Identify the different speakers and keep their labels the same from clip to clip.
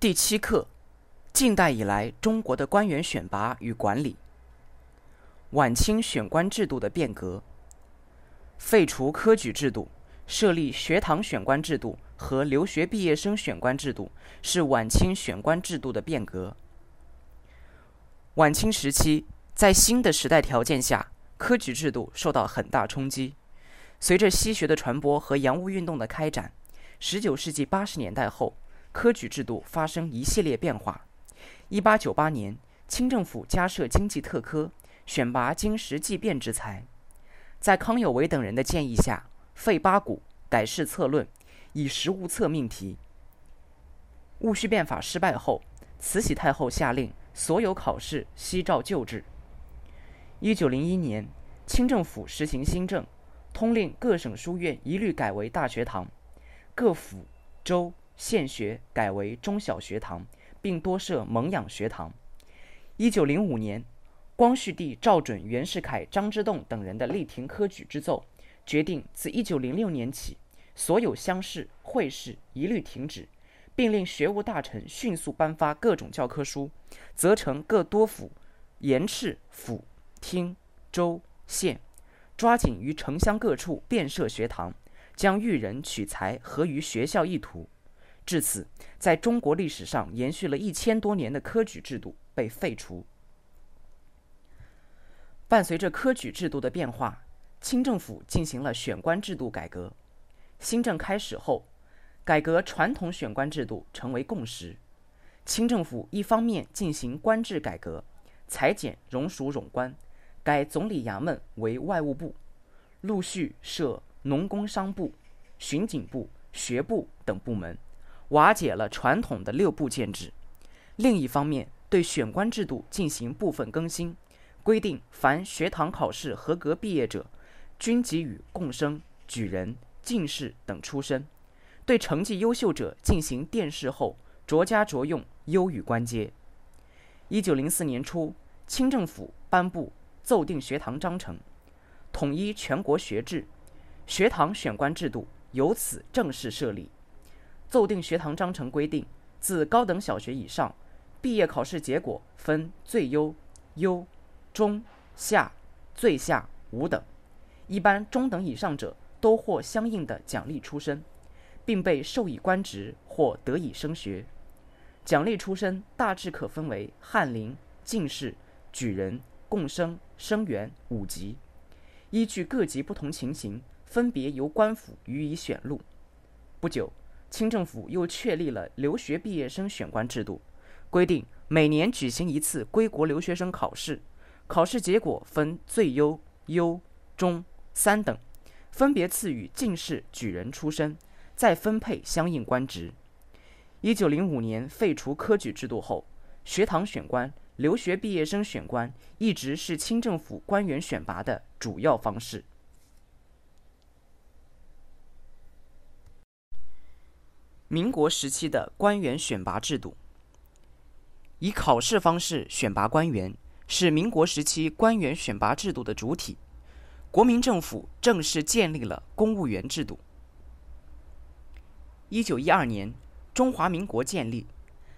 Speaker 1: 第七课：近代以来中国的官员选拔与管理。晚清选官制度的变革，废除科举制度，设立学堂选官制度和留学毕业生选官制度，是晚清选官制度的变革。晚清时期，在新的时代条件下，科举制度受到很大冲击。随着西学的传播和洋务运动的开展，十九世纪八十年代后。科举制度发生一系列变化。一八九八年，清政府加设经济特科，选拔经实际变之才。在康有为等人的建议下，废八股，改试策论，以实务策命题。戊戌变法失败后，慈禧太后下令所有考试悉照旧制。一九零一年，清政府实行新政，通令各省书院一律改为大学堂，各府州。县学改为中小学堂，并多设蒙养学堂。一九零五年，光绪帝照准袁世凯、张之洞等人的力停科举之奏，决定自一九零六年起，所有乡试、会试一律停止，并令学务大臣迅速颁发各种教科书，责成各多府、盐市府、厅、州、县，抓紧于城乡各处遍设学堂，将育人取材合于学校意图。至此，在中国历史上延续了一千多年的科举制度被废除。伴随着科举制度的变化，清政府进行了选官制度改革。新政开始后，改革传统选官制度成为共识。清政府一方面进行官制改革，裁减荣属冗官，改总理衙门为外务部，陆续设农工商部、巡警部、学部等部门。瓦解了传统的六部建制，另一方面对选官制度进行部分更新，规定凡学堂考试合格毕业者，均给予贡生、举人、进士等出身；对成绩优秀者进行殿试后，着加着用优予官阶。一九零四年初，清政府颁布奏定学堂章程，统一全国学制，学堂选官制度由此正式设立。奏定学堂章程规定，自高等小学以上，毕业考试结果分最优、优、中、下、最下五等，一般中等以上者都获相应的奖励出身，并被授以官职或得以升学。奖励出身大致可分为翰林、进士、举人、贡生、生员五级，依据各级不同情形，分别由官府予以选录。不久。清政府又确立了留学毕业生选官制度，规定每年举行一次归国留学生考试，考试结果分最优、优、中三等，分别赐予进士、举人出身，再分配相应官职。一九零五年废除科举制度后，学堂选官、留学毕业生选官一直是清政府官员选拔的主要方式。民国时期的官员选拔制度，以考试方式选拔官员，是民国时期官员选拔制度的主体。国民政府正式建立了公务员制度。一九一二年，中华民国建立，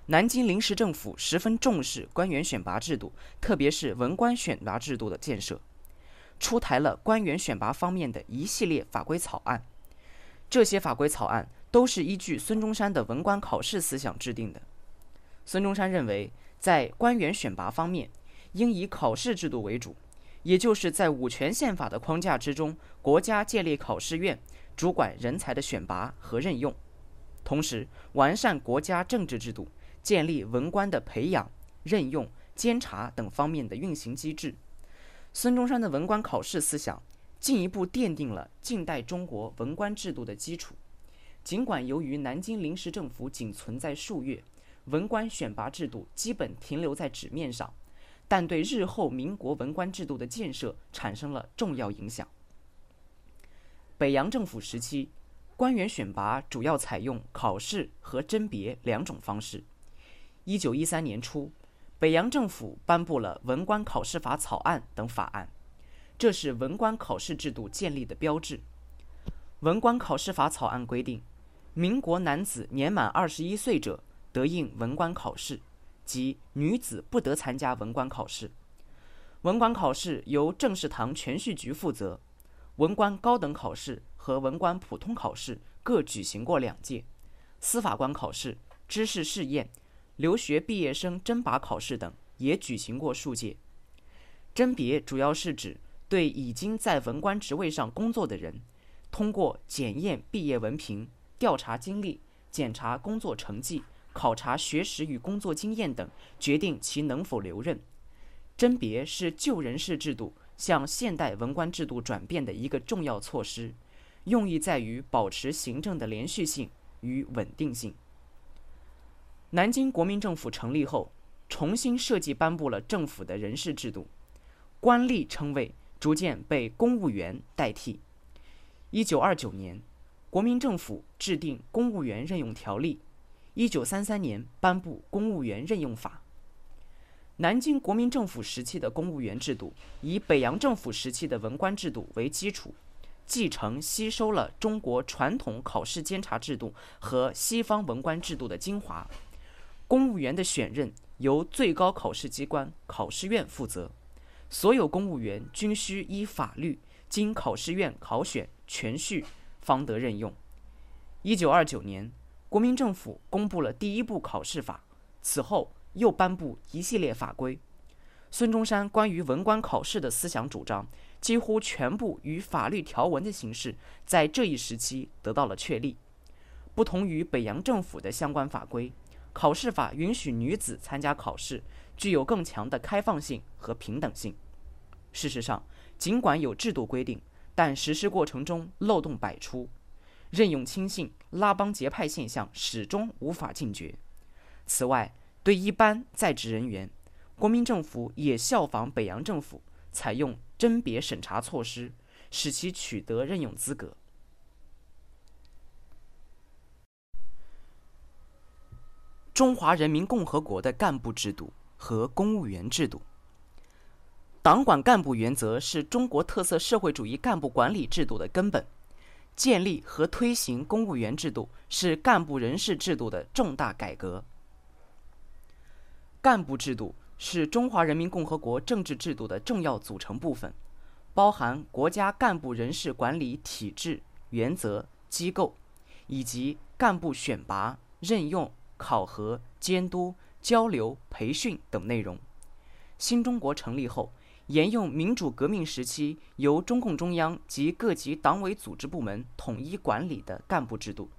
Speaker 1: 南京临时政府十分重视官员选拔制度，特别是文官选拔制度的建设，出台了官员选拔方面的一系列法规草案。这些法规草案。都是依据孙中山的文官考试思想制定的。孙中山认为，在官员选拔方面，应以考试制度为主，也就是在五权宪法的框架之中，国家建立考试院，主管人才的选拔和任用，同时完善国家政治制度，建立文官的培养、任用、监察等方面的运行机制。孙中山的文官考试思想，进一步奠定了近代中国文官制度的基础。尽管由于南京临时政府仅存在数月，文官选拔制度基本停留在纸面上，但对日后民国文官制度的建设产生了重要影响。北洋政府时期，官员选拔主要采用考试和甄别两种方式。一九一三年初，北洋政府颁布了《文官考试法》草案等法案，这是文官考试制度建立的标志。《文官考试法》草案规定。民国男子年满二十一岁者，得应文官考试，即女子不得参加文官考试。文官考试由政事堂全序局负责，文官高等考试和文官普通考试各举行过两届，司法官考试、知识试验、留学毕业生甄拔考试等也举行过数届。甄别主要是指对已经在文官职位上工作的人，通过检验毕业文凭、调查经历、检查工作成绩、考察学识与工作经验等，决定其能否留任。甄别是旧人事制度向现代文官制度转变的一个重要措施，用意在于保持行政的连续性与稳定性。南京国民政府成立后，重新设计颁布了政府的人事制度。官吏称谓逐渐被公务员代替。一九二九年，国民政府制定《公务员任用条例》，一九三三年颁布《公务员任用法》。南京国民政府时期的公务员制度以北洋政府时期的文官制度为基础，继承吸收了中国传统考试监察制度和西方文官制度的精华。公务员的选任由最高考试机关考试院负责。所有公务员均需依法律经考试院考选全序，方得任用。一九二九年，国民政府公布了第一部考试法，此后又颁布一系列法规。孙中山关于文官考试的思想主张，几乎全部与法律条文的形式在这一时期得到了确立。不同于北洋政府的相关法规，考试法允许女子参加考试。具有更强的开放性和平等性。事实上，尽管有制度规定，但实施过程中漏洞百出，任用亲信、拉帮结派现象始终无法禁绝。此外，对一般在职人员，国民政府也效仿北洋政府，采用甄别审查措施，使其取得任用资格。中华人民共和国的干部制度。和公务员制度，党管干部原则是中国特色社会主义干部管理制度的根本。建立和推行公务员制度是干部人事制度的重大改革。干部制度是中华人民共和国政治制度的重要组成部分，包含国家干部人事管理体制、原则、机构，以及干部选拔、任用、考核、监督。交流、培训等内容。新中国成立后，沿用民主革命时期由中共中央及各级党委组织部门统一管理的干部制度。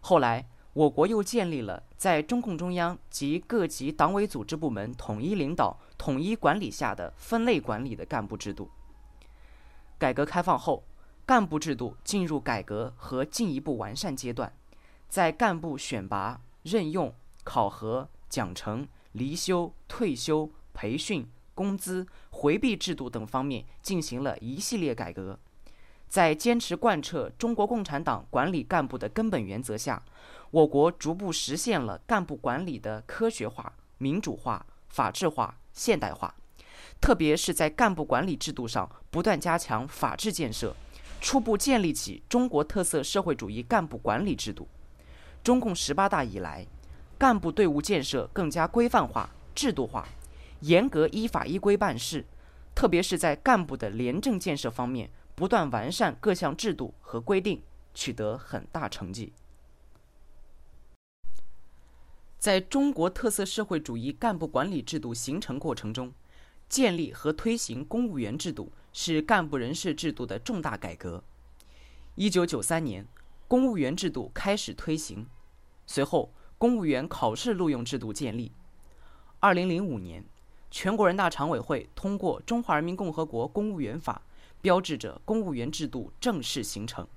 Speaker 1: 后来，我国又建立了在中共中央及各级党委组织部门统一领导、统一管理下的分类管理的干部制度。改革开放后，干部制度进入改革和进一步完善阶段，在干部选拔、任用、考核。奖惩、离休、退休、培训、工资、回避制度等方面进行了一系列改革，在坚持贯彻中国共产党管理干部的根本原则下，我国逐步实现了干部管理的科学化、民主化、法治化、现代化。特别是在干部管理制度上不断加强法治建设，初步建立起中国特色社会主义干部管理制度。中共十八大以来。干部队伍建设更加规范化、制度化，严格依法依规办事，特别是在干部的廉政建设方面，不断完善各项制度和规定，取得很大成绩。在中国特色社会主义干部管理制度形成过程中，建立和推行公务员制度是干部人事制度的重大改革。一九九三年，公务员制度开始推行，随后。公务员考试录用制度建立。二零零五年，全国人大常委会通过《中华人民共和国公务员法》，标志着公务员制度正式形成。《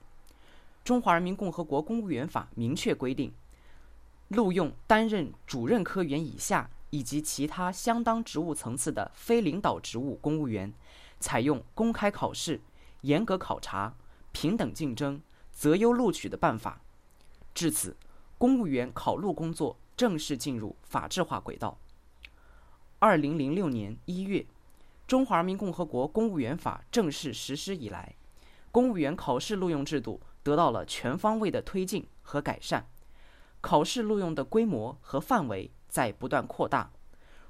Speaker 1: 中华人民共和国公务员法》明确规定，录用担任主任科员以下以及其他相当职务层次的非领导职务公务员，采用公开考试、严格考察、平等竞争、择优录取的办法。至此。公务员考录工作正式进入法制化轨道。二零零六年一月，《中华人民共和国公务员法》正式实施以来，公务员考试录用制度得到了全方位的推进和改善。考试录用的规模和范围在不断扩大，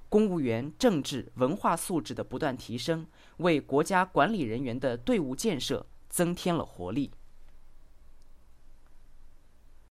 Speaker 1: 公务员政治文化素质的不断提升，为国家管理人员的队伍建设增添了活力。